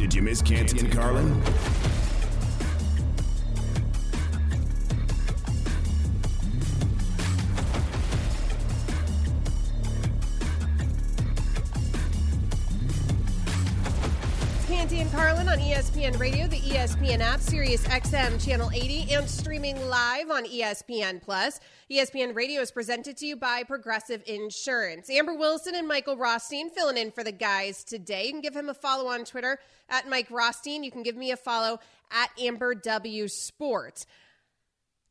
Did you miss Canty and Carlin? Carlin on ESPN Radio, the ESPN app, Sirius XM Channel 80, and streaming live on ESPN Plus. ESPN Radio is presented to you by Progressive Insurance. Amber Wilson and Michael Rothstein filling in for the guys today. You can give him a follow on Twitter at Mike Rothstein. You can give me a follow at Amber W Sports.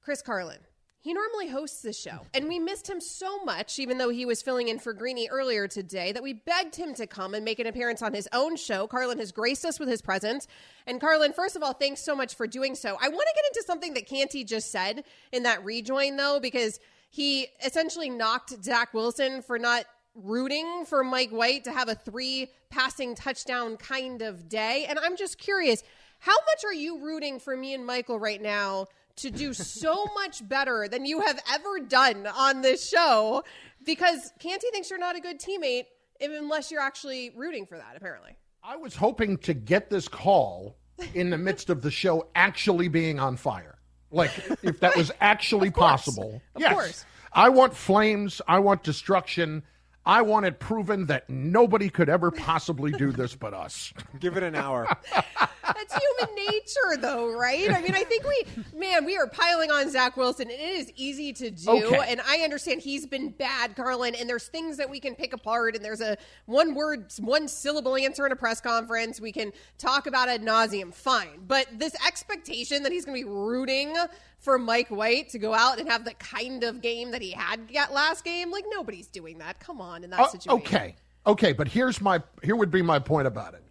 Chris Carlin. He normally hosts the show, and we missed him so much, even though he was filling in for Greeny earlier today, that we begged him to come and make an appearance on his own show. Carlin has graced us with his presence. And Carlin, first of all, thanks so much for doing so. I want to get into something that Canty just said in that rejoin, though, because he essentially knocked Zach Wilson for not rooting for Mike White to have a three passing touchdown kind of day. And I'm just curious, how much are you rooting for me and Michael right now? To do so much better than you have ever done on this show because Canty thinks you're not a good teammate unless you're actually rooting for that, apparently. I was hoping to get this call in the midst of the show actually being on fire. Like, if that was actually Of possible. Of yes. course. I want flames. I want destruction. I want it proven that nobody could ever possibly do this but us. Give it an hour. That's human nature, though, right? I mean, I think we, man, we are piling on Zach Wilson. and It is easy to do, Okay. and I understand he's been bad, Carlin. And there's things that we can pick apart, and there's a one word, one syllable answer in a press conference. We can talk about ad nauseum. Fine, but this expectation that he's going to be rooting for Mike White to go out and have the kind of game that he had last game, like nobody's doing that. Come on, in that Oh, situation. okay. Okay, but here's my here would be my point about it.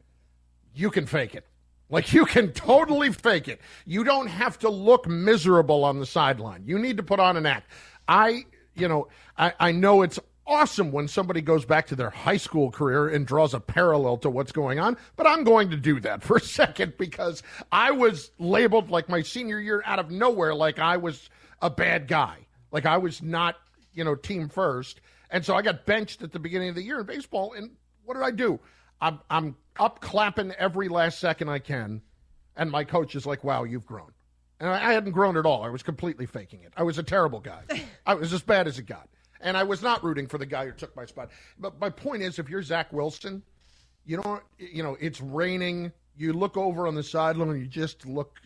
You can fake it. Like you can totally fake it. You don't have to look miserable on the sideline. You need to put on an act. I, you know, I, I know it's awesome when somebody goes back to their high school career and draws a parallel to what's going on, but I'm going to do that for a second because I was labeled like my senior year out of nowhere like I was a bad guy. Like I was not, you know, team first. And so I got benched at the beginning of the year in baseball. And what did I do? I'm, I'm up clapping every last second I can. And my coach is like, wow, you've grown. And I, I hadn't grown at all. I was completely faking it. I was a terrible guy. I was as bad as it got. And I was not rooting for the guy who took my spot. But my point is, if you're Zach Wilson, you know, you know, it's raining. You look over on the sideline and you just look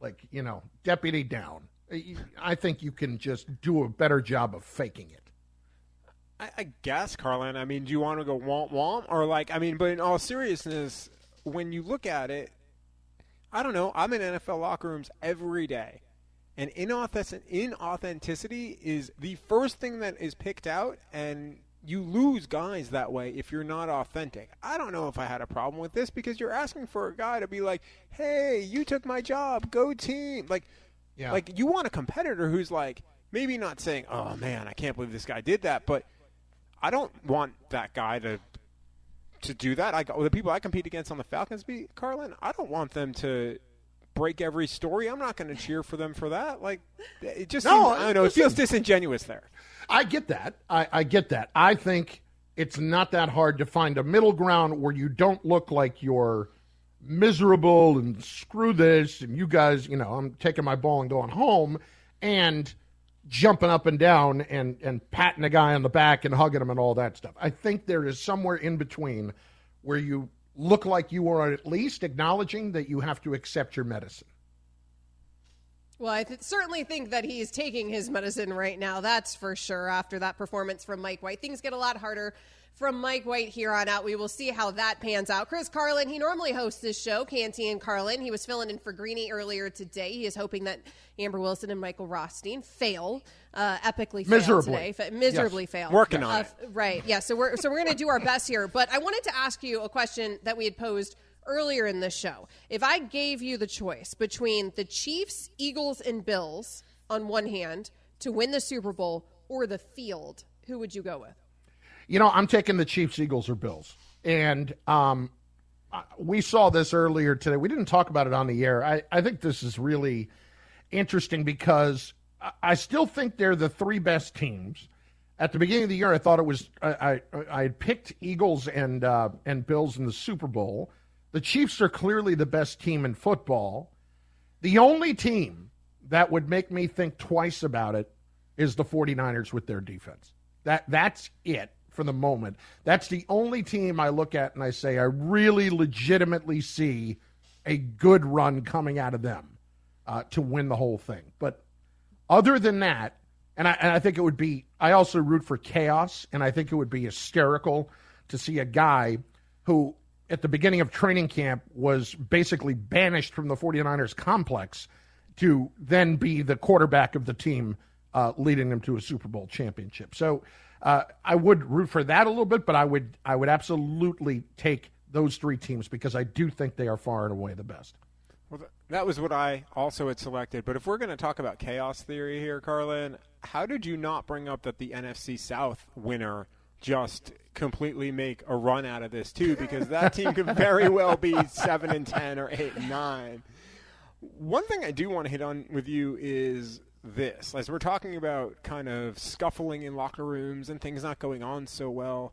like, you know, Debbie Downer. I think you can just do a better job of faking it. I, I guess, Carlin. I mean, do you want to go womp womp or like? I mean, but in all seriousness, when you look at it, I don't know. I'm in NFL locker rooms every day, and inauthenticity is the first thing that is picked out, and you lose guys that way if you're not authentic. I don't know if I had a problem with this because you're asking for a guy to be like, "Hey, you took my job, go team!" Like, Yeah. like you want a competitor who's like maybe not saying, "Oh man, I can't believe this guy did that," but I don't want that guy to to do that. I the people I compete against on the Falcons, be Carlin. I don't want them to break every story. I'm not going to cheer for them for that. Like it just No, seems, I don't know. It feels disingenuous there. I get that. I, I get that. I think it's not that hard to find a middle ground where you don't look like you're miserable and screw this and you guys, you know, I'm taking my ball and going home and jumping up and down and, and patting a guy on the back and hugging him and all that stuff. I think there is somewhere in between where you look like you are at least acknowledging that you have to accept your medicine. Well, I th- certainly think that he's taking his medicine right now. That's for sure. After that performance from Mike White, things get a lot harder from Mike White here on out. We will see how that pans out. Chris Carlin, he normally hosts this show, Canty and Carlin. He was filling in for Greeny earlier today. He is hoping that Amber Wilson and Michael Rothstein fail, uh, epically fail Miserably. today, miserably Yes. fail. Working on Uh, it. Right. Yeah. So we're so we're going to do our best here. But I wanted to ask you a question that we had posed earlier in the show. If I gave you the choice between the Chiefs, Eagles, and Bills on one hand to win the Super Bowl or the field, who would you go with? You know, I'm taking the Chiefs, Eagles, or Bills. And um, we saw this earlier today. We didn't talk about it on the air. I, I think this is really interesting because I, still think they're the three best teams. At the beginning of the year, I thought it was I I, I had picked Eagles and uh, and Bills in the Super Bowl. The Chiefs are clearly the best team in football. The only team that would make me think twice about it is the 49ers with their defense. That that's it for the moment. That's the only team I look at and I say I really legitimately see a good run coming out of them uh, to win the whole thing. But other than that, and I, and I think it would be, I also root for chaos, and I think it would be hysterical to see a guy who, at the beginning of training camp, was basically banished from the 49ers complex to then be the quarterback of the team, uh, leading them to a Super Bowl championship. So uh, I would root for that a little bit, but I would I would absolutely take those three teams because I do think they are far and away the best. Well, that was what I also had selected. But if we're going to talk about chaos theory here, Carlin, how did you not bring up that the NFC South winner just completely make a run out of this too? Because that team could very well be seven and ten or eight and nine. One thing I do want to hit on with you is this. As we're talking about kind of scuffling in locker rooms and things not going on so well,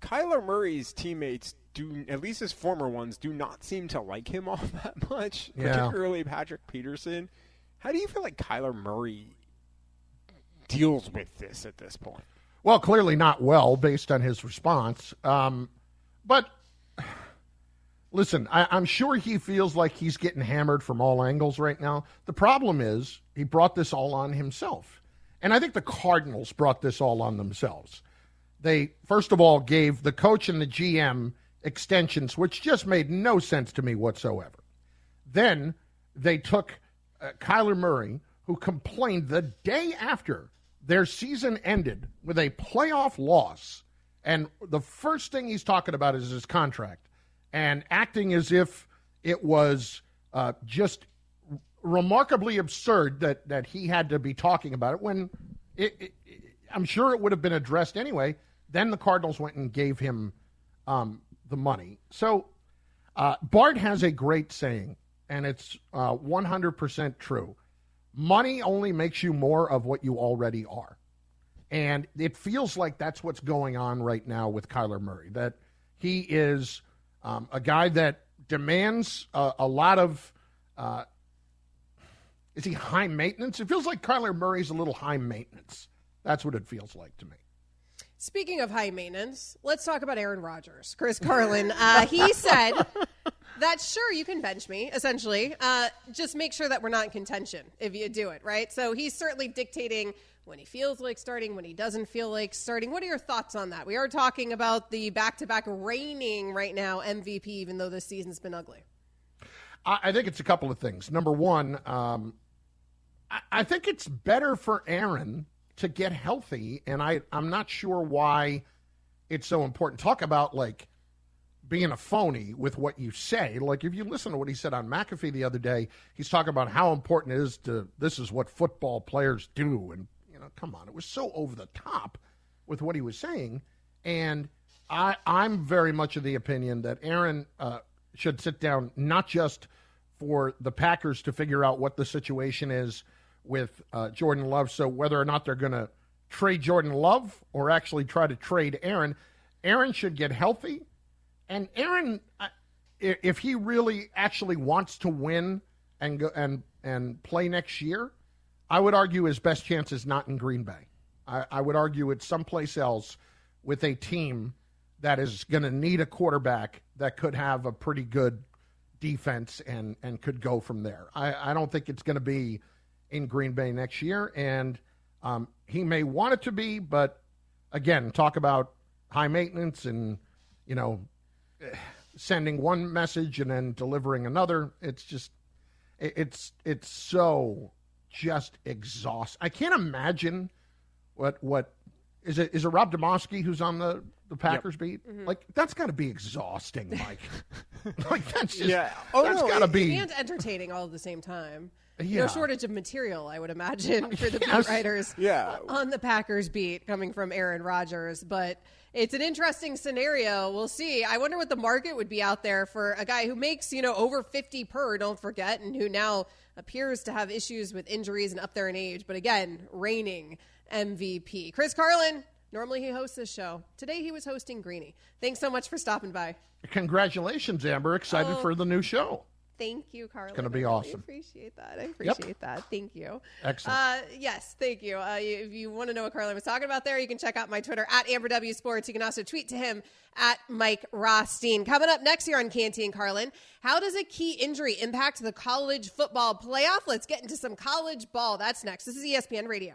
Kyler Murray's teammates do, at least his former ones, do not seem to like him all that much, Yeah. particularly Patrick Peterson. How do you feel like Kyler Murray deals with this at this point? Well, clearly not well based on his response. Um, but listen, I, I'm sure he feels like he's getting hammered from all angles right now. The problem is he brought this all on himself. And I think the Cardinals brought this all on themselves. They, first of all, gave the coach and the GM extensions, which just made no sense to me whatsoever. Then they took uh, Kyler Murray, who complained the day after their season ended with a playoff loss. And the first thing he's talking about is his contract and acting as if it was uh, just remarkably absurd that, that he had to be talking about it when it, it, it- I'm sure it would have been addressed anyway. Then the Cardinals went and gave him um, the money. So uh, Bart has a great saying, and it's uh, 100% true. Money only makes you more of what you already are. And it feels like that's what's going on right now with Kyler Murray, that he is um, a guy that demands a, a lot of. Uh, is he high maintenance? It feels like Kyler Murray's a little high maintenance. That's what it feels like to me. Speaking of high maintenance, let's talk about Aaron Rodgers. Chris Carlin, uh, he said that sure you can bench me, essentially. Uh, just make sure that we're not in contention if you do it, right? So he's certainly dictating when he feels like starting, when he doesn't feel like starting. What are your thoughts on that? We are talking about the back-to-back reigning right now MVP, even though this season's been ugly. I, I think it's a couple of things. Number one, um, I, think it's better for Aaron to get healthy, and I, I'm not sure why it's so important. Talk about like being a phony with what you say. Like if you listen to what he said on McAfee the other day, he's talking about how important it is to this is what football players do, and you know, come on, it was so over the top with what he was saying, and I, I'm very much of the opinion that Aaron uh, should sit down, not just for the Packers to figure out what the situation is with uh, Jordan Love. So whether or not they're going to trade Jordan Love or actually try to trade Aaron, Aaron should get healthy. And Aaron, if he really actually wants to win and go and and play next year, I would argue his best chance is not in Green Bay. I, I would argue it's someplace else with a team that is going to need a quarterback that could have a pretty good defense and and could go from there. I, I don't think it's going to be in Green Bay next year, and um, he may want it to be, but again, talk about high maintenance and you know sending one message and then delivering another. It's just it's it's so just exhaust. I can't imagine what what is it is it Rob Demovsky who's on the the Packers beat? Mm-hmm. Like that's got to be exhausting, Mike. like that's just Yeah. Oh, that's no, got to be And entertaining all at the same time. Yeah. No shortage of material, I would imagine, for the beat writers Yeah. on the Packers beat coming from Aaron Rodgers. But it's an interesting scenario. We'll see. I wonder what the market would be out there for a guy who makes, you know, over 50 per, don't forget, and who now appears to have issues with injuries and up there in age. But again, reigning MVP. Chris Carlin, Normally he hosts this show. Today he was hosting Greeny. Thanks so much for stopping by. Congratulations, Amber. Excited Oh. for the new show. Thank you, Carla. It's gonna be awesome. I really awesome. appreciate that. I appreciate that. Thank you. Excellent. Uh, yes, thank you. Uh, if you want to know what Carlin was talking about there, you can check out my Twitter at Amber W Sports. You can also tweet to him at Mike Rothstein. Coming up next year on Canty and Carlin, how does a key injury impact the college football playoff? Let's get into some college ball. That's next. This is ESPN Radio.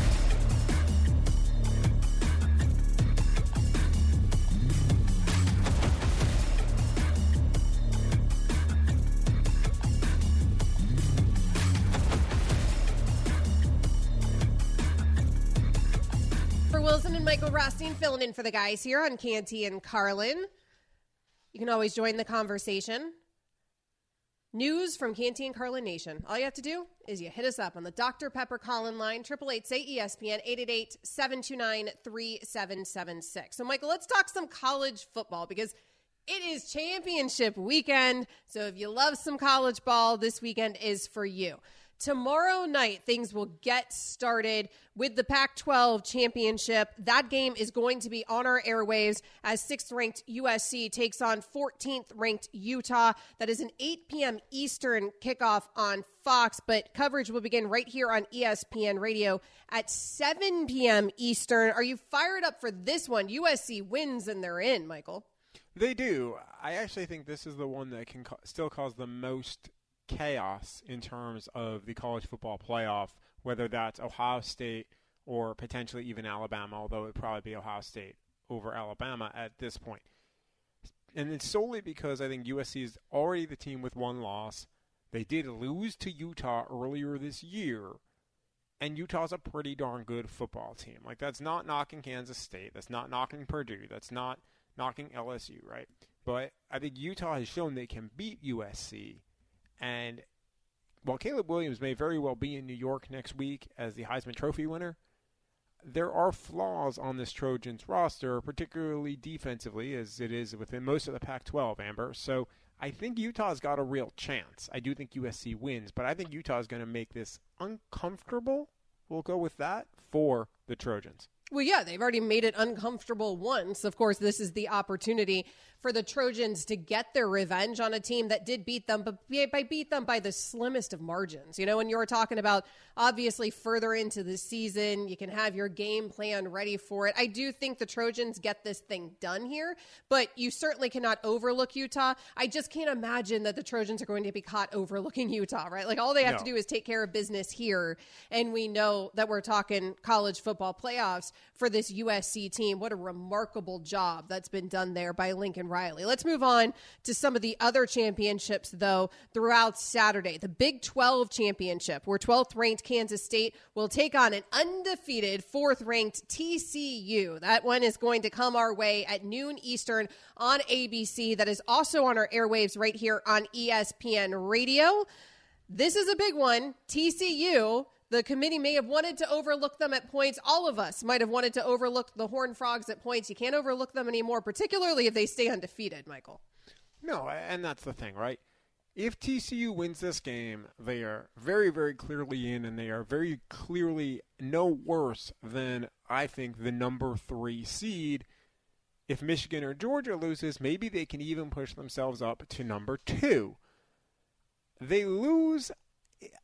Wilson and Michael Rothstein filling in for the guys here on Canty and Carlin. You can always join the conversation. News from Canty and Carlin Nation. All you have to do is you hit us up on the Dr. Pepper Collin line, 888 say ESPN, 888 729 3776. So, Michael, let's talk some college football because it is championship weekend. So, if you love some college ball, this weekend is for you. Tomorrow night, things will get started with the Pac 12 championship. That game is going to be on our airwaves as sixth ranked USC takes on 14th ranked Utah. That is an 8 p.m. Eastern kickoff on Fox, but coverage will begin right here on ESPN radio at 7 p.m. Eastern. Are you fired up for this one? USC wins and they're in, Michael. They do. I actually think this is the one that can ca- still cause the most chaos in terms of the college football playoff, whether that's Ohio State or potentially even Alabama, although it would probably be Ohio State over Alabama at this point. And it's solely because I think USC is already the team with one loss. They did lose to Utah earlier this year, and Utah's a pretty darn good football team. Like that's not knocking Kansas State, that's not knocking Purdue, that's not knocking LSU, right? But I think Utah has shown they can beat USC. And while Caleb Williams may very well be in New York next week as the Heisman Trophy winner, there are flaws on this Trojans roster, particularly defensively, as it is within most of the Pac 12, Amber. So I think Utah's got a real chance. I do think USC wins, but I think Utah is going to make this uncomfortable. We'll go with that for the Trojans. Well, yeah, they've already made it uncomfortable once. Of course, this is the opportunity for the Trojans to get their revenge on a team that did beat them, but by beat them by the slimmest of margins. You know, when you're talking about obviously further into the season, you can have your game plan ready for it. I do think the Trojans get this thing done here, but you certainly cannot overlook Utah. I just can't imagine that the Trojans are going to be caught overlooking Utah, right? Like all they have No. to do is take care of business here, and we know that we're talking college football playoffs for this USC team. What a remarkable job that's been done there by Lincoln Riley. Let's move on to some of the other championships, though, throughout Saturday. The Big 12 championship, where 12th ranked Kansas State will take on an undefeated 4th ranked TCU. That one is going to come our way at noon Eastern on ABC. That is also on our airwaves right here on ESPN Radio. This is a big one. TCU, the committee may have wanted to overlook them at points. All of us might have wanted to overlook the Horned Frogs at points. You can't overlook them anymore, particularly if they stay undefeated, Michael. No, and that's the thing, right? If TCU wins this game, they are very, very clearly in, and they are very clearly no worse than, I think, the number three seed. if Michigan or Georgia loses, maybe they can even push themselves up to number two. They lose,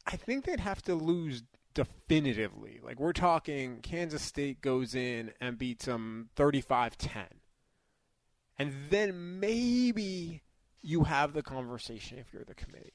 I think they'd have to lose definitively. Like we're talking Kansas State goes in and beats them 35-10. And then maybe you have the conversation if you're the committee.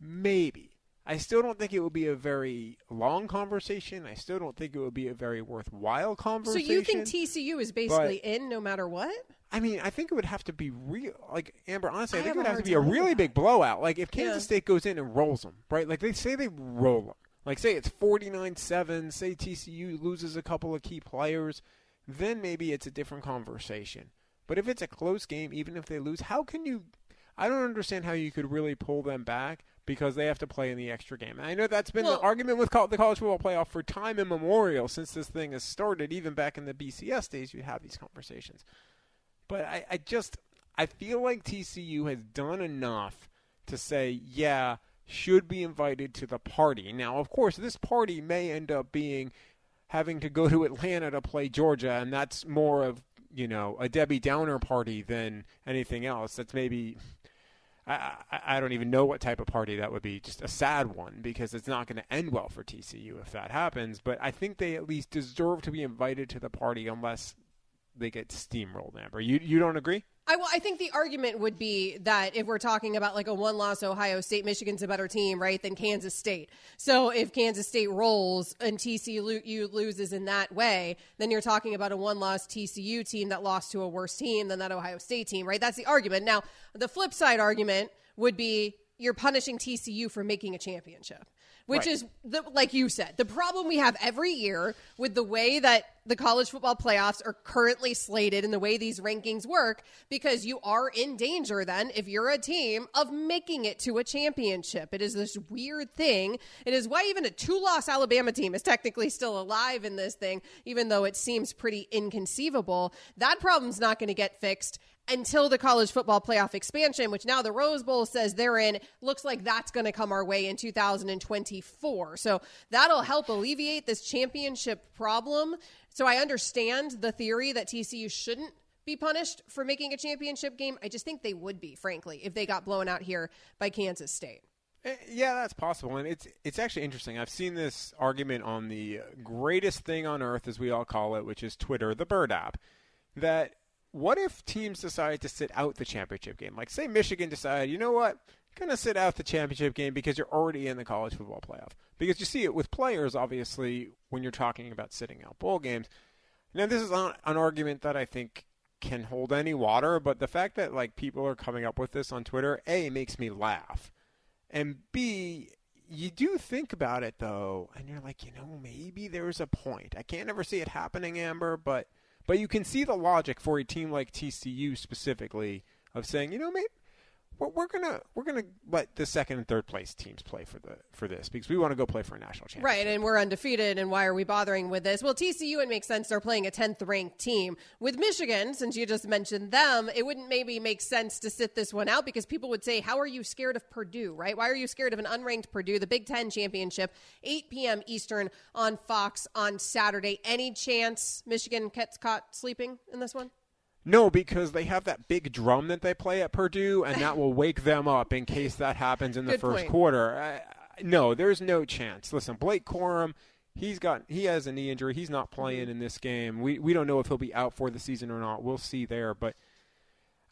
Maybe. I still don't think it would be a very long conversation. I still don't think it would be a very worthwhile conversation. So you think TCU is basically in no matter what? I mean, I think it would have to be real. Like Amber, honestly, I, I think it would have to be a really that. big blowout. Like if Kansas Yeah. State goes in and rolls them, right? Like they say they roll them. Like say it's 49-7, say TCU loses a couple of key players, then maybe it's a different conversation. But if it's a close game, even if they lose, how can you I don't understand how you could really pull them back because they have to play in the extra game. And I know that's been Well- the argument with the college football playoff for time immemorial since this thing has started. Even back in the BCS days, you have these conversations. But I, I just I feel like TCU has done enough to say, yeah, should be invited to the party. Now, of course, this party may end up being having to go to Atlanta to play Georgia, and that's more of you know a Debbie Downer party than anything else. That's maybe. I, I don't even know what type of party that would be. Just a sad one because it's not going to end well for TCU if that happens. But I think they at least deserve to be invited to the party unless they get steamrolled. Amber, you you don't agree? I, well, I think the argument would be that if we're talking about like a one loss Ohio State, Michigan's a better team, right, than Kansas State. So if Kansas State rolls and TCU loses in that way, then you're talking about a one loss TCU team that lost to a worse team than that Ohio State team, right? That's the argument. Now, the flip side argument would be you're punishing TCU for making a championship. Which Right. is the, like you said, the problem we have every year with the way that the college football playoffs are currently slated and the way these rankings work, because you are in danger then, if you're a team, of making it to a championship. It is this weird thing. It is why even a two loss Alabama team is technically still alive in this thing, even though it seems pretty inconceivable. That problem's not going to get fixed until the college football playoff expansion, which now the Rose Bowl says they're in, looks like that's going to come our way in 2024. So that'll help alleviate this championship problem. So I understand the theory that TCU shouldn't be punished for making a championship game. I just think they would be, frankly, if they got blown out here by Kansas State. Eh, Yeah, that's possible, and it's it's actually interesting. I've seen this argument on the greatest thing on earth, as we all call it, which is Twitter, the Bird app. That what if teams decide to sit out the championship game? Like, say Michigan decided, you know what, gonna sit out the championship game because you're already in the college football playoff. Because you see it with players, obviously, when you're talking about sitting out bowl games. Now, this is an argument that I think can hold any water, but the fact that like people are coming up with this on Twitter, a makes me laugh. And B, you do think about it though, and you're like, you know, maybe there's a point. I can't ever see it happening, Amber, but but you can see the logic for a team like TCU specifically of saying, you know, maybe we're, we're gonna we're gonna let the second and third place teams play for the for this because we want to go play for a national championship. Right, and we're undefeated, and why are we bothering with this? Well, TCU, it makes sense. They're playing a 10th ranked team. With Michigan, since you just mentioned them, it wouldn't maybe make sense to sit this one out because people would say, How are you scared of Purdue, right? Why are you scared of an unranked Purdue? The Big Ten championship, 8 p.m. Eastern on Fox on Saturday. Any chance Michigan gets caught sleeping in this one? No, because they have that big drum that they play at Purdue, and that will wake them up in case that happens in the Good first point. quarter. I, I- no, there's no chance. Listen, Blake Corum, he's got he has a knee injury. He's not playing mm-hmm. in this game. We we don't know if he'll be out for the season or not. We'll see there, but.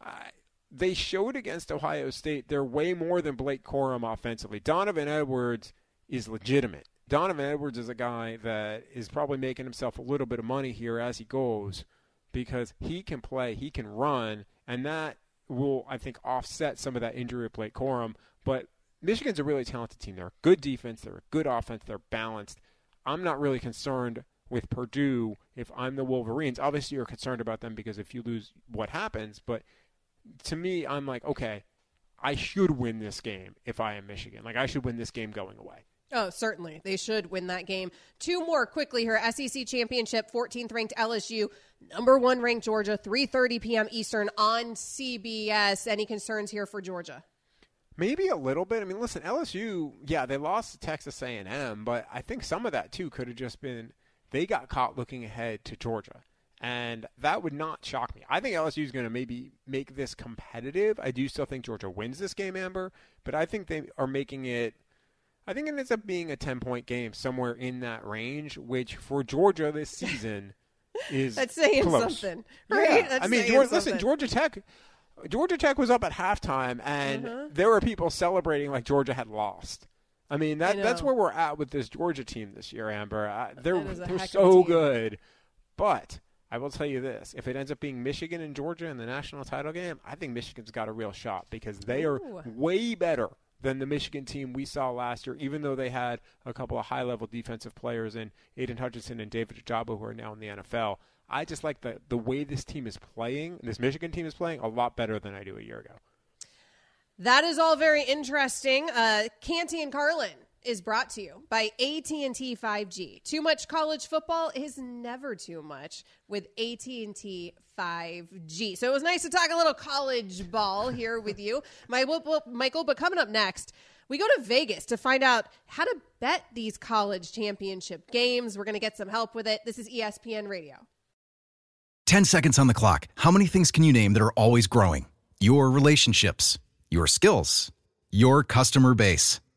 I they showed against Ohio State they're way more than Blake Corum offensively. Donovan Edwards is legitimate. Donovan Edwards is a guy that is probably making himself a little bit of money here as he goes because he can play, he can run, and that will, I think, offset some of that injury of Blake Corum. But Michigan's a really talented team. They're a good defense, they're a good offense, they're balanced. I'm not really concerned with Purdue if I'm the Wolverines. Obviously, you're concerned about them because if you lose, what happens? But to me, I'm like, okay, I should win this game if I am Michigan. Like, I should win this game going away. Oh, certainly. They should win that game. Two more quickly here. SEC Championship, 14th ranked LSU, number one ranked Georgia, 3.30 p.m. Eastern on CBS. Any concerns here for Georgia? Maybe a little bit. I mean, listen, LSU, yeah, they lost to Texas A&M, but I think some of that too could have just been they got caught looking ahead to Georgia. And that would not shock me. I think LSU is going to maybe make this competitive. I do still think Georgia wins this game, Amber, but I think they are making it. I think it ends up being a 10 point game somewhere in that range, which for Georgia this season is That's saying close. something, right? Yeah. That's I mean, Georgia, listen. Georgia Tech. Georgia Tech was up at halftime, and Uh-huh. there were people celebrating like Georgia had lost. I mean, that I that's where we're at with this Georgia team this year, Amber. I, they're a they're a so team. good, but I will tell you this: if it ends up being Michigan and Georgia in the national title game, I think Michigan's got a real shot because they are Ooh. way better than the Michigan team we saw last year. Even though they had a couple of high-level defensive players in Aidan Hutchinson and David Ojabo who are now in the NFL. I just like the the way this team is playing. This Michigan team is playing a lot better than I do a year ago. That is all very interesting. Uh, Canty and Carlin is brought to you by AT&T 5G. Too much college football is never too much with AT&T 5G. So it was nice to talk a little college ball here with you, My, Michael. But coming up next, we go to Vegas to find out how to bet these college championship games. We're going to get some help with it. This is ESPN Radio. 10 seconds on the clock. How many things can you name that are always growing? Your relationships, your skills, your customer base.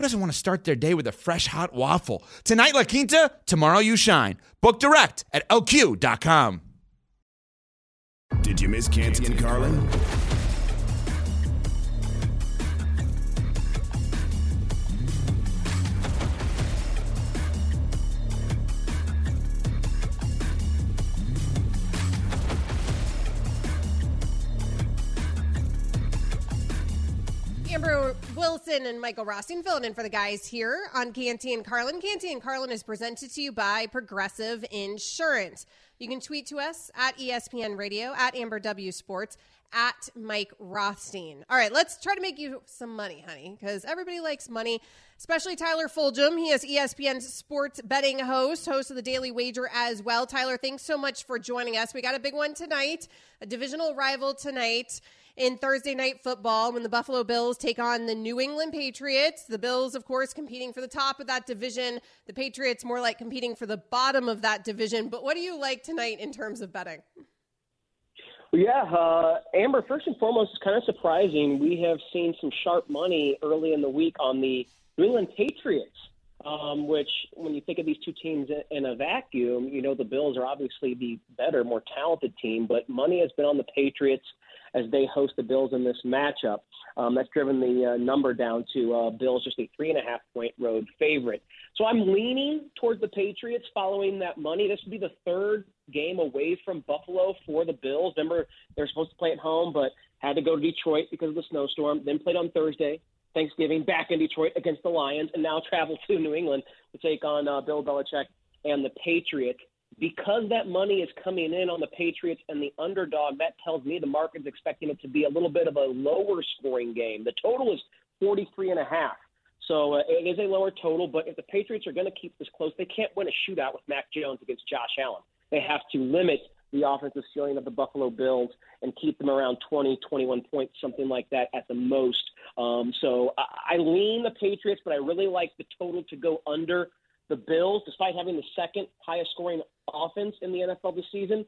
who doesn't want to start their day with a fresh hot waffle? Tonight, La Quinta, tomorrow, you shine. Book direct at lq.com. Did you miss Canty and Carlin? Amber Wilson and Michael Rothstein filling in for the guys here on Canty and Carlin. Canty and Carlin is presented to you by Progressive Insurance. You can tweet to us at ESPN Radio, at Amber W Sports, at Mike Rothstein. All right, let's try to make you some money, honey, because everybody likes money, especially Tyler Fulghum. He is E ESPN's sports betting host, host of the Daily Wager as well. Tyler, thanks so much for joining us. We got a big one tonight, a divisional rival tonight in Thursday night football when the Buffalo Bills take on the New England Patriots. The Bills, of course, competing for the top of that division. The Patriots more like competing for the bottom of that division. But what do you like tonight in terms of betting? Yeah, uh, Amber. First and foremost, it's kind of surprising. We have seen some sharp money early in the week on the New England Patriots, um, which, when you think of these two teams in- in a vacuum, you know the Bills are obviously the better, more talented team. But money has been on the Patriots as they host the Bills in this matchup. Um, that's driven the uh, number down to uh, Bills just a three and a half point road favorite. So I'm leaning towards the Patriots following that money. This would be the third game away from Buffalo for the Bills. Remember, they're supposed to play at home, but had to go to Detroit because of the snowstorm. Then played on Thursday, Thanksgiving, back in Detroit against the Lions, and now travel to New England to take on uh, Bill Belichick and the Patriots. Because that money is coming in on the Patriots and the underdog, that tells me the market's expecting it to be a little bit of a lower scoring game. The total is 43 and a half. So uh, it is a lower total, but if the Patriots are going to keep this close, they can't win a shootout with Mac Jones against Josh Allen. They have to limit the offensive ceiling of the Buffalo Bills and keep them around 20, 21 points, something like that at the most. Um, so I, I lean the Patriots, but I really like the total to go under the Bills, despite having the second highest scoring offense in the NFL this season.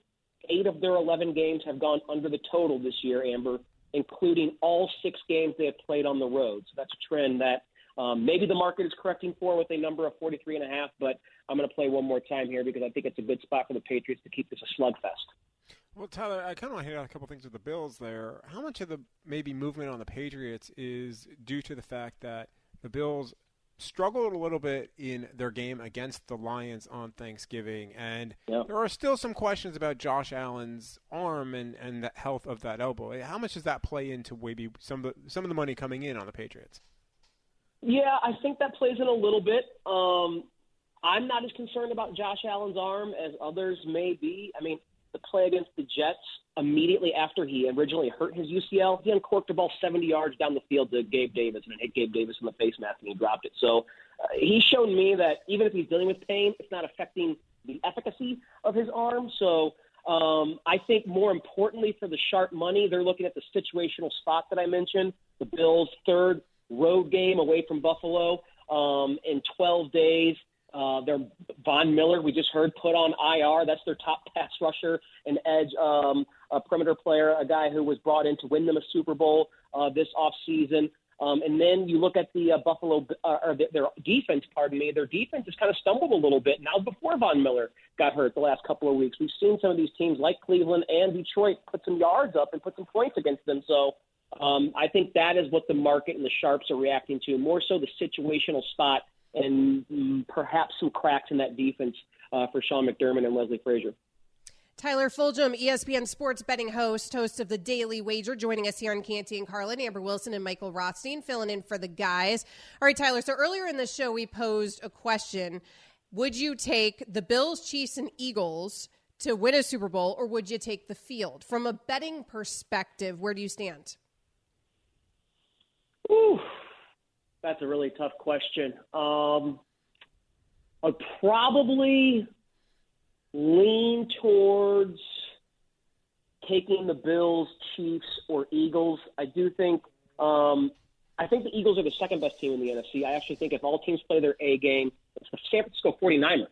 Eight of their 11 games have gone under the total this year, Amber, including all six games they have played on the road. So that's a trend that um, maybe the market is correcting for with a number of 43 and a half, but I'm going to play one more time here because I think it's a good spot for the Patriots to keep this a slugfest. Well, Tyler, I kind of want to hit on a couple things with the Bills there. How much of the maybe movement on the Patriots is due to the fact that the Bills struggled a little bit in their game against the Lions on Thanksgiving, and Yep. there are still some questions about Josh Allen's arm and, and the health of that elbow. How much does that play into maybe some of the, some of the money coming in on the Patriots? Yeah, I think that plays in a little bit. Um, I'm not as concerned about Josh Allen's arm as others may be. I mean, play against the Jets immediately after he originally hurt his UCL, he uncorked the ball 70 yards down the field to Gabe Davis and it hit Gabe Davis in the face mask and he dropped it. So uh, he's shown me that even if he's dealing with pain, it's not affecting the efficacy of his arm. So um, I think more importantly for the sharp money, they're looking at the situational spot that I mentioned. The Bills' third road game away from Buffalo um, in 12 days. Uh, their Von Miller, we just heard, put on IR. That's their top pass rusher and edge um, a perimeter player, a guy who was brought in to win them a Super Bowl uh, this offseason. Um, and then you look at the uh, Buffalo, uh, or their, their defense, pardon me, their defense has kind of stumbled a little bit now before Von Miller got hurt the last couple of weeks. We've seen some of these teams like Cleveland and Detroit put some yards up and put some points against them. So um, I think that is what the market and the sharps are reacting to, more so the situational spot and mm, perhaps some cracks in that defense uh, for Sean McDermott and Leslie Frazier. Tyler Fulghum, ESPN sports betting host, host of the Daily Wager, joining us here on Canty and Carlin, Amber Wilson and Michael Rothstein, filling in for the guys. All right, Tyler. So earlier in the show, we posed a question: Would you take the Bills, Chiefs, and Eagles to win a Super Bowl, or would you take the field? From a betting perspective, where do you stand? Ooh, that's a really tough question. Um, I'd probably lean towards taking the Bills, Chiefs, or Eagles. I do think um, I think the Eagles are the second best team in the NFC. I actually think if all teams play their A game, it's the San Francisco 49ers.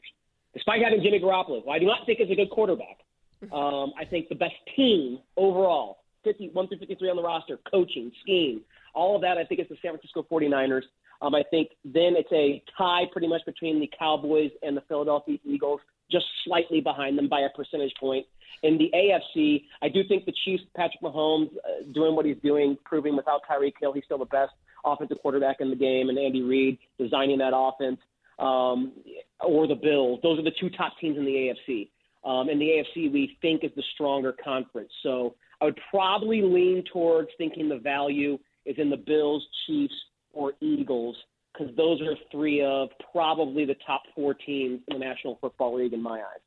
Despite having Jimmy Garoppolo, who I do not think is a good quarterback, um, I think the best team overall, 51 through 53 on the roster, coaching, scheme, all of that, I think it's the San Francisco 49ers. Um, I think then it's a tie pretty much between the Cowboys and the Philadelphia Eagles, just slightly behind them by a percentage point. In the AFC, I do think the Chiefs, Patrick Mahomes, uh, doing what he's doing, proving without Tyreek Hill, he's still the best offensive quarterback in the game, and Andy Reid designing that offense, um, or the Bills. Those are the two top teams in the AFC. Um, and the AFC we think is the stronger conference. So I would probably lean towards thinking the value is in the Bills, Chiefs, or Eagles because those are three of probably the top four teams in the National Football League in my eyes.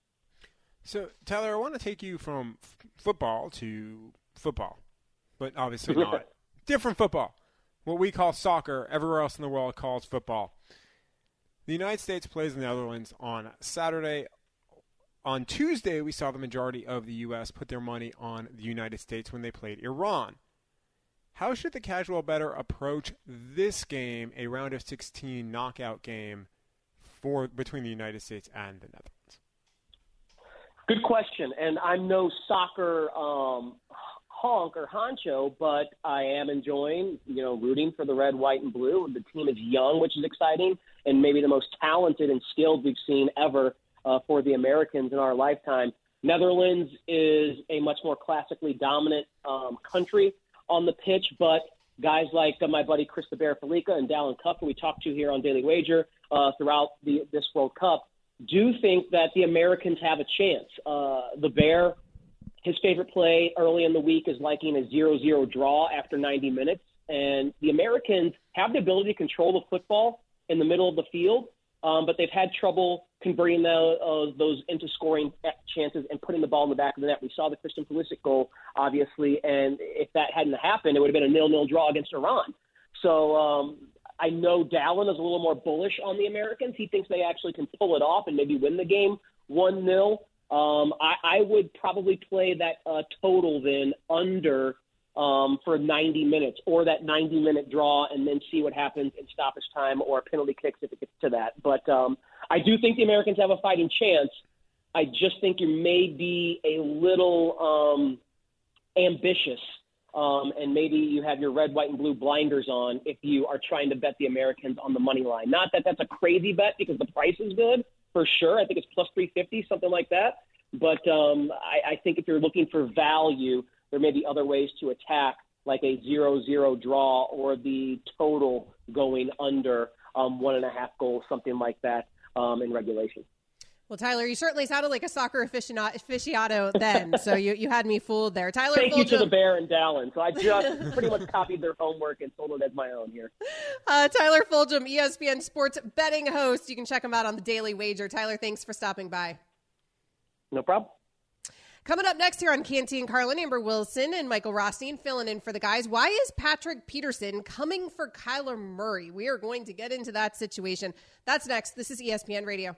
So, Tyler, I want to take you from f- football to football, but obviously not. Different football. What we call soccer, everywhere else in the world calls football. The United States plays in the Netherlands on Saturday. On Tuesday, we saw the majority of the U.S. put their money on the United States when they played Iran. How should the casual better approach this game, a round of 16 knockout game for between the United States and the Netherlands? Good question. And I'm no soccer um, honk or honcho, but I am enjoying, you know, rooting for the red, white, and blue. The team is young, which is exciting, and maybe the most talented and skilled we've seen ever uh, for the Americans in our lifetime. Netherlands is a much more classically dominant um, country on the pitch, but guys like uh, my buddy Chris the Bear Fallica and Dalen Cuff, who we talked to here on Daily Wager uh, throughout the, this World Cup, do think that the Americans have a chance. Uh, the Bear, his favorite play early in the week is liking a 0 0 draw after 90 minutes. And the Americans have the ability to control the football in the middle of the field, um, but they've had trouble converting the, uh, those into scoring chances and putting the ball in the back of the net. We saw the Christian Pulisic goal, obviously, and if that hadn't happened, it would have been a nil-nil draw against Iran. So um, I know Dalen is a little more bullish on the Americans. He thinks they actually can pull it off and maybe win the game 1 0. Um, I, I would probably play that uh, total then under um, for 90 minutes or that 90 minute draw and then see what happens in stoppage time or penalty kicks if it gets to that. But um, I do think the Americans have a fighting chance. I just think you may be a little um, ambitious um, and maybe you have your red, white, and blue blinders on if you are trying to bet the Americans on the money line. Not that that's a crazy bet because the price is good for sure. I think it's plus 350, something like that. But um, I, I think if you're looking for value, there may be other ways to attack, like a zero-zero draw or the total going under um, one and a half goals, something like that um, in regulation. Well, Tyler, you certainly sounded like a soccer aficionado then, so you, you had me fooled there. Tyler, thank Fulghum, you to the Bear and Dalen. So I just pretty much copied their homework and sold it as my own here. Uh, Tyler Fulghum, ESPN Sports betting host. You can check him out on the Daily Wager. Tyler, thanks for stopping by. No problem. Coming up next here on Canty and Carlin, Amber Wilson and Michael Rothstein filling in for the guys. Why is Patrick Peterson coming for Kyler Murray? We are going to get into that situation. That's next. This is ESPN Radio.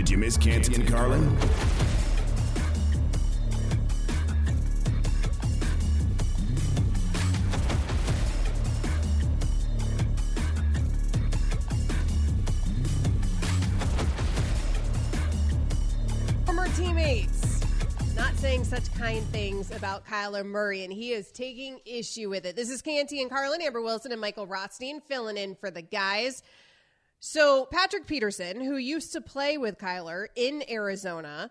Did you miss Canty and Carlin? Former teammates not saying such kind things about Kyler Murray, and he is taking issue with it. This is Canty and Carlin, Amber Wilson, and Michael Rothstein filling in for the guys. So, Patrick Peterson, who used to play with Kyler in Arizona,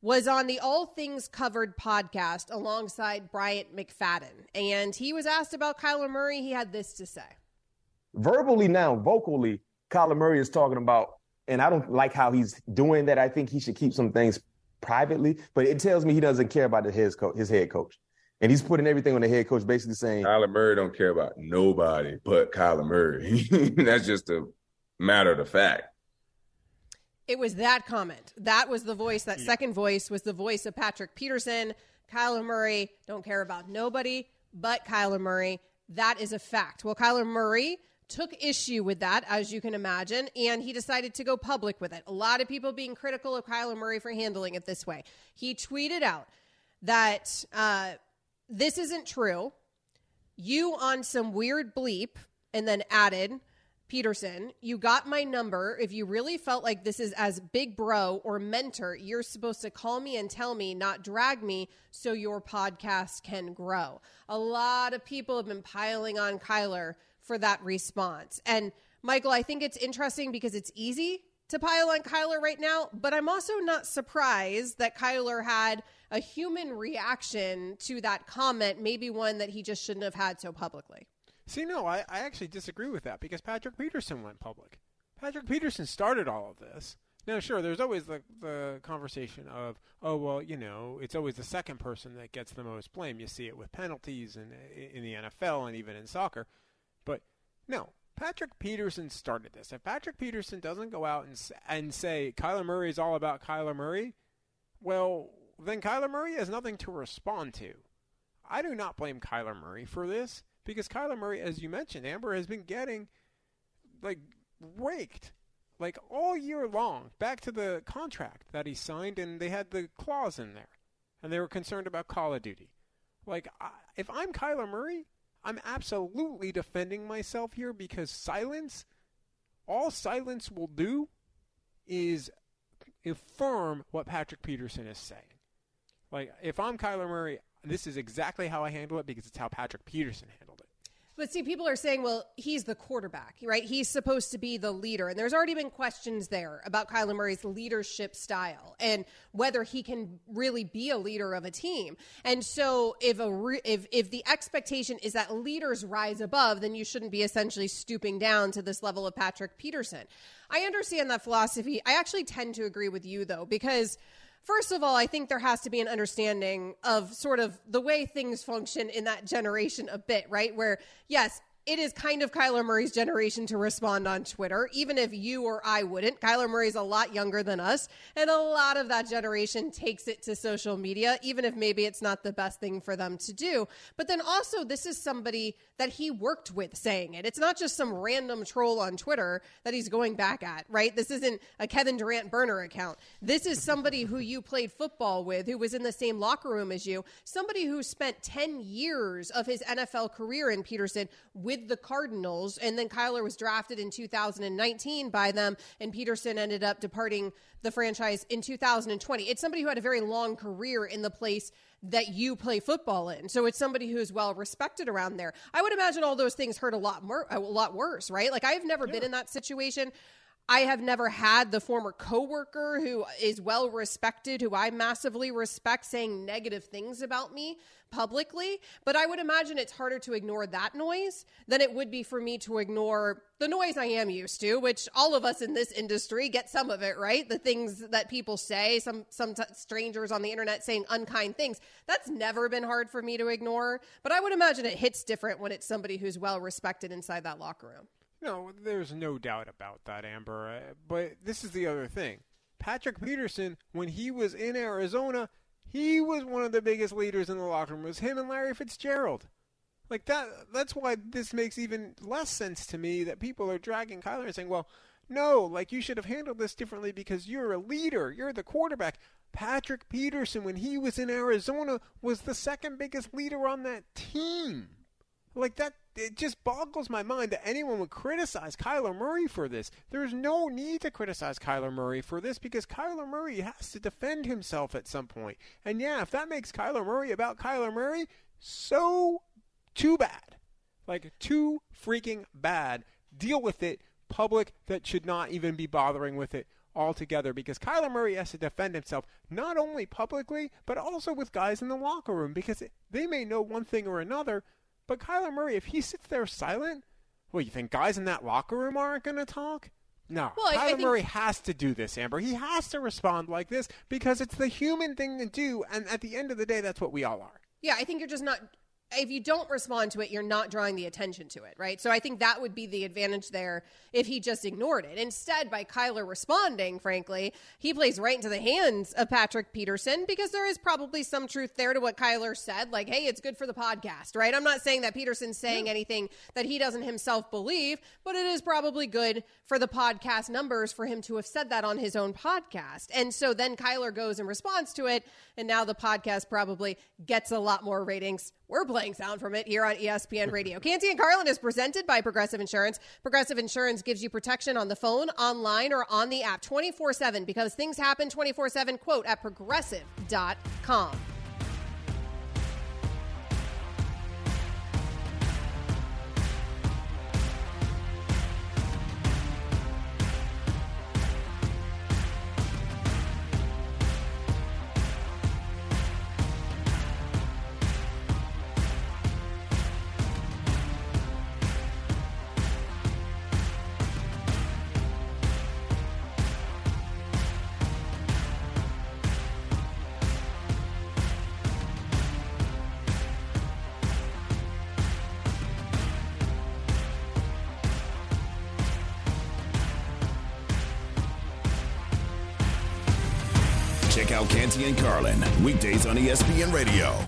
was on the All Things Covered podcast alongside Bryant McFadden. And he was asked about Kyler Murray. He had this to say Verbally, now, vocally, Kyler Murray is talking about, and I don't like how he's doing that. I think he should keep some things privately, but it tells me he doesn't care about his, co- his head coach. And he's putting everything on the head coach, basically saying Kyler Murray don't care about nobody but Kyler Murray. That's just a matter of fact. It was that comment. That was the voice. That second voice was the voice of Patrick Peterson. Kyler Murray don't care about nobody but Kyler Murray. That is a fact. Well, Kyler Murray took issue with that, as you can imagine, and he decided to go public with it. A lot of people being critical of Kyler Murray for handling it this way. He tweeted out that uh, this isn't true. You on some weird bleep, and then added, Peterson, you got my number. If you really felt like this is as big bro or mentor, you're supposed to call me and tell me, not drag me, so your podcast can grow. A lot of people have been piling on Kyler for that response. And Michael, I think it's interesting because it's easy to pile on Kyler right now, but I'm also not surprised that Kyler had a human reaction to that comment, maybe one that he just shouldn't have had so publicly. See, no, I, I actually disagree with that because Patrick Peterson went public. Patrick Peterson started all of this. Now, sure, there's always the, the conversation of, oh, well, you know, it's always the second person that gets the most blame. You see it with penalties in, in the NFL and even in soccer. But no, Patrick Peterson started this. If Patrick Peterson doesn't go out and, and say Kyler Murray is all about Kyler Murray, well, then Kyler Murray has nothing to respond to. I do not blame Kyler Murray for this because Kyler Murray, as you mentioned, Amber has been getting like raked like all year long. Back to the contract that he signed, and they had the clause in there, and they were concerned about Call of Duty. Like, I, if I'm Kyler Murray, I'm absolutely defending myself here because silence, all silence will do, is affirm what Patrick Peterson is saying. Like, if I'm Kyler Murray, this is exactly how I handle it because it's how Patrick Peterson handled it. But see, people are saying, well, he's the quarterback, right? He's supposed to be the leader. And there's already been questions there about Kyler Murray's leadership style and whether he can really be a leader of a team. And so if a re- if if the expectation is that leaders rise above, then you shouldn't be essentially stooping down to this level of Patrick Peterson. I understand that philosophy. I actually tend to agree with you though because First of all, I think there has to be an understanding of sort of the way things function in that generation a bit, right? Where, yes, it is kind of Kyler Murray's generation to respond on Twitter, even if you or I wouldn't. Kyler Murray's a lot younger than us, and a lot of that generation takes it to social media, even if maybe it's not the best thing for them to do. But then also, this is somebody that he worked with saying it. It's not just some random troll on Twitter that he's going back at, right? This isn't a Kevin Durant burner account. This is somebody who you played football with, who was in the same locker room as you, somebody who spent 10 years of his NFL career in Peterson with the Cardinals. And then Kyler was drafted in 2019 by them, and Peterson ended up departing the franchise in 2020. It's somebody who had a very long career in the place that you play football in. So it's somebody who's well respected around there. I would imagine all those things hurt a lot more, a lot worse, right? Like I've never yeah. been in that situation. I have never had the former coworker who is well respected, who I massively respect, saying negative things about me publicly. But I would imagine it's harder to ignore that noise than it would be for me to ignore the noise I am used to, which all of us in this industry get some of it, right? The things that people say, some some t- strangers on the internet saying unkind things. That's never been hard for me to ignore. But I would imagine it hits different when it's somebody who's well respected inside that locker room. No, there's no doubt about that, Amber. Uh, but this is the other thing. Patrick Peterson, when he was in Arizona, he was one of the biggest leaders in the locker room. It was him and Larry Fitzgerald. Like that. That's why this makes even less sense to me that people are dragging Kyler and saying, "Well, no, like you should have handled this differently because you're a leader. You're the quarterback." Patrick Peterson, when he was in Arizona, was the second biggest leader on that team. Like that, it just boggles my mind that anyone would criticize Kyler Murray for this. There's no need to criticize Kyler Murray for this because Kyler Murray has to defend himself at some point. And yeah, if that makes Kyler Murray about Kyler Murray, so too bad. Like, too freaking bad. Deal with it. Public that should not even be bothering with it altogether because Kyler Murray has to defend himself not only publicly, but also with guys in the locker room because they may know one thing or another, but Kyler Murray, if he sits there silent, well, you think guys in that locker room aren't going to talk? No, well, Kyler think... Murray has to do this, Amber. He has to respond like this because it's the human thing to do, and at the end of the day, that's what we all are. Yeah, I think you're just not if you don't respond to it, you're not drawing the attention to it, right? So I think that would be the advantage there if he just ignored it. Instead, by Kyler responding, frankly, he plays right into the hands of Patrick Peterson because there is probably some truth there to what Kyler said, like, hey, it's good for the podcast, right? I'm not saying that Peterson's saying yeah. anything that he doesn't himself believe, but it is probably good for the podcast numbers for him to have said that on his own podcast. And so then Kyler goes and responds to it, and now the podcast probably gets a lot more ratings we're playing sound from it here on ESPN Radio. Canty and Carlin is presented by Progressive Insurance. Progressive Insurance gives you protection on the phone, online, or on the app 24 7 because things happen 24 7. Quote at progressive.com. Check Canty and Carlin, weekdays on ESPN Radio.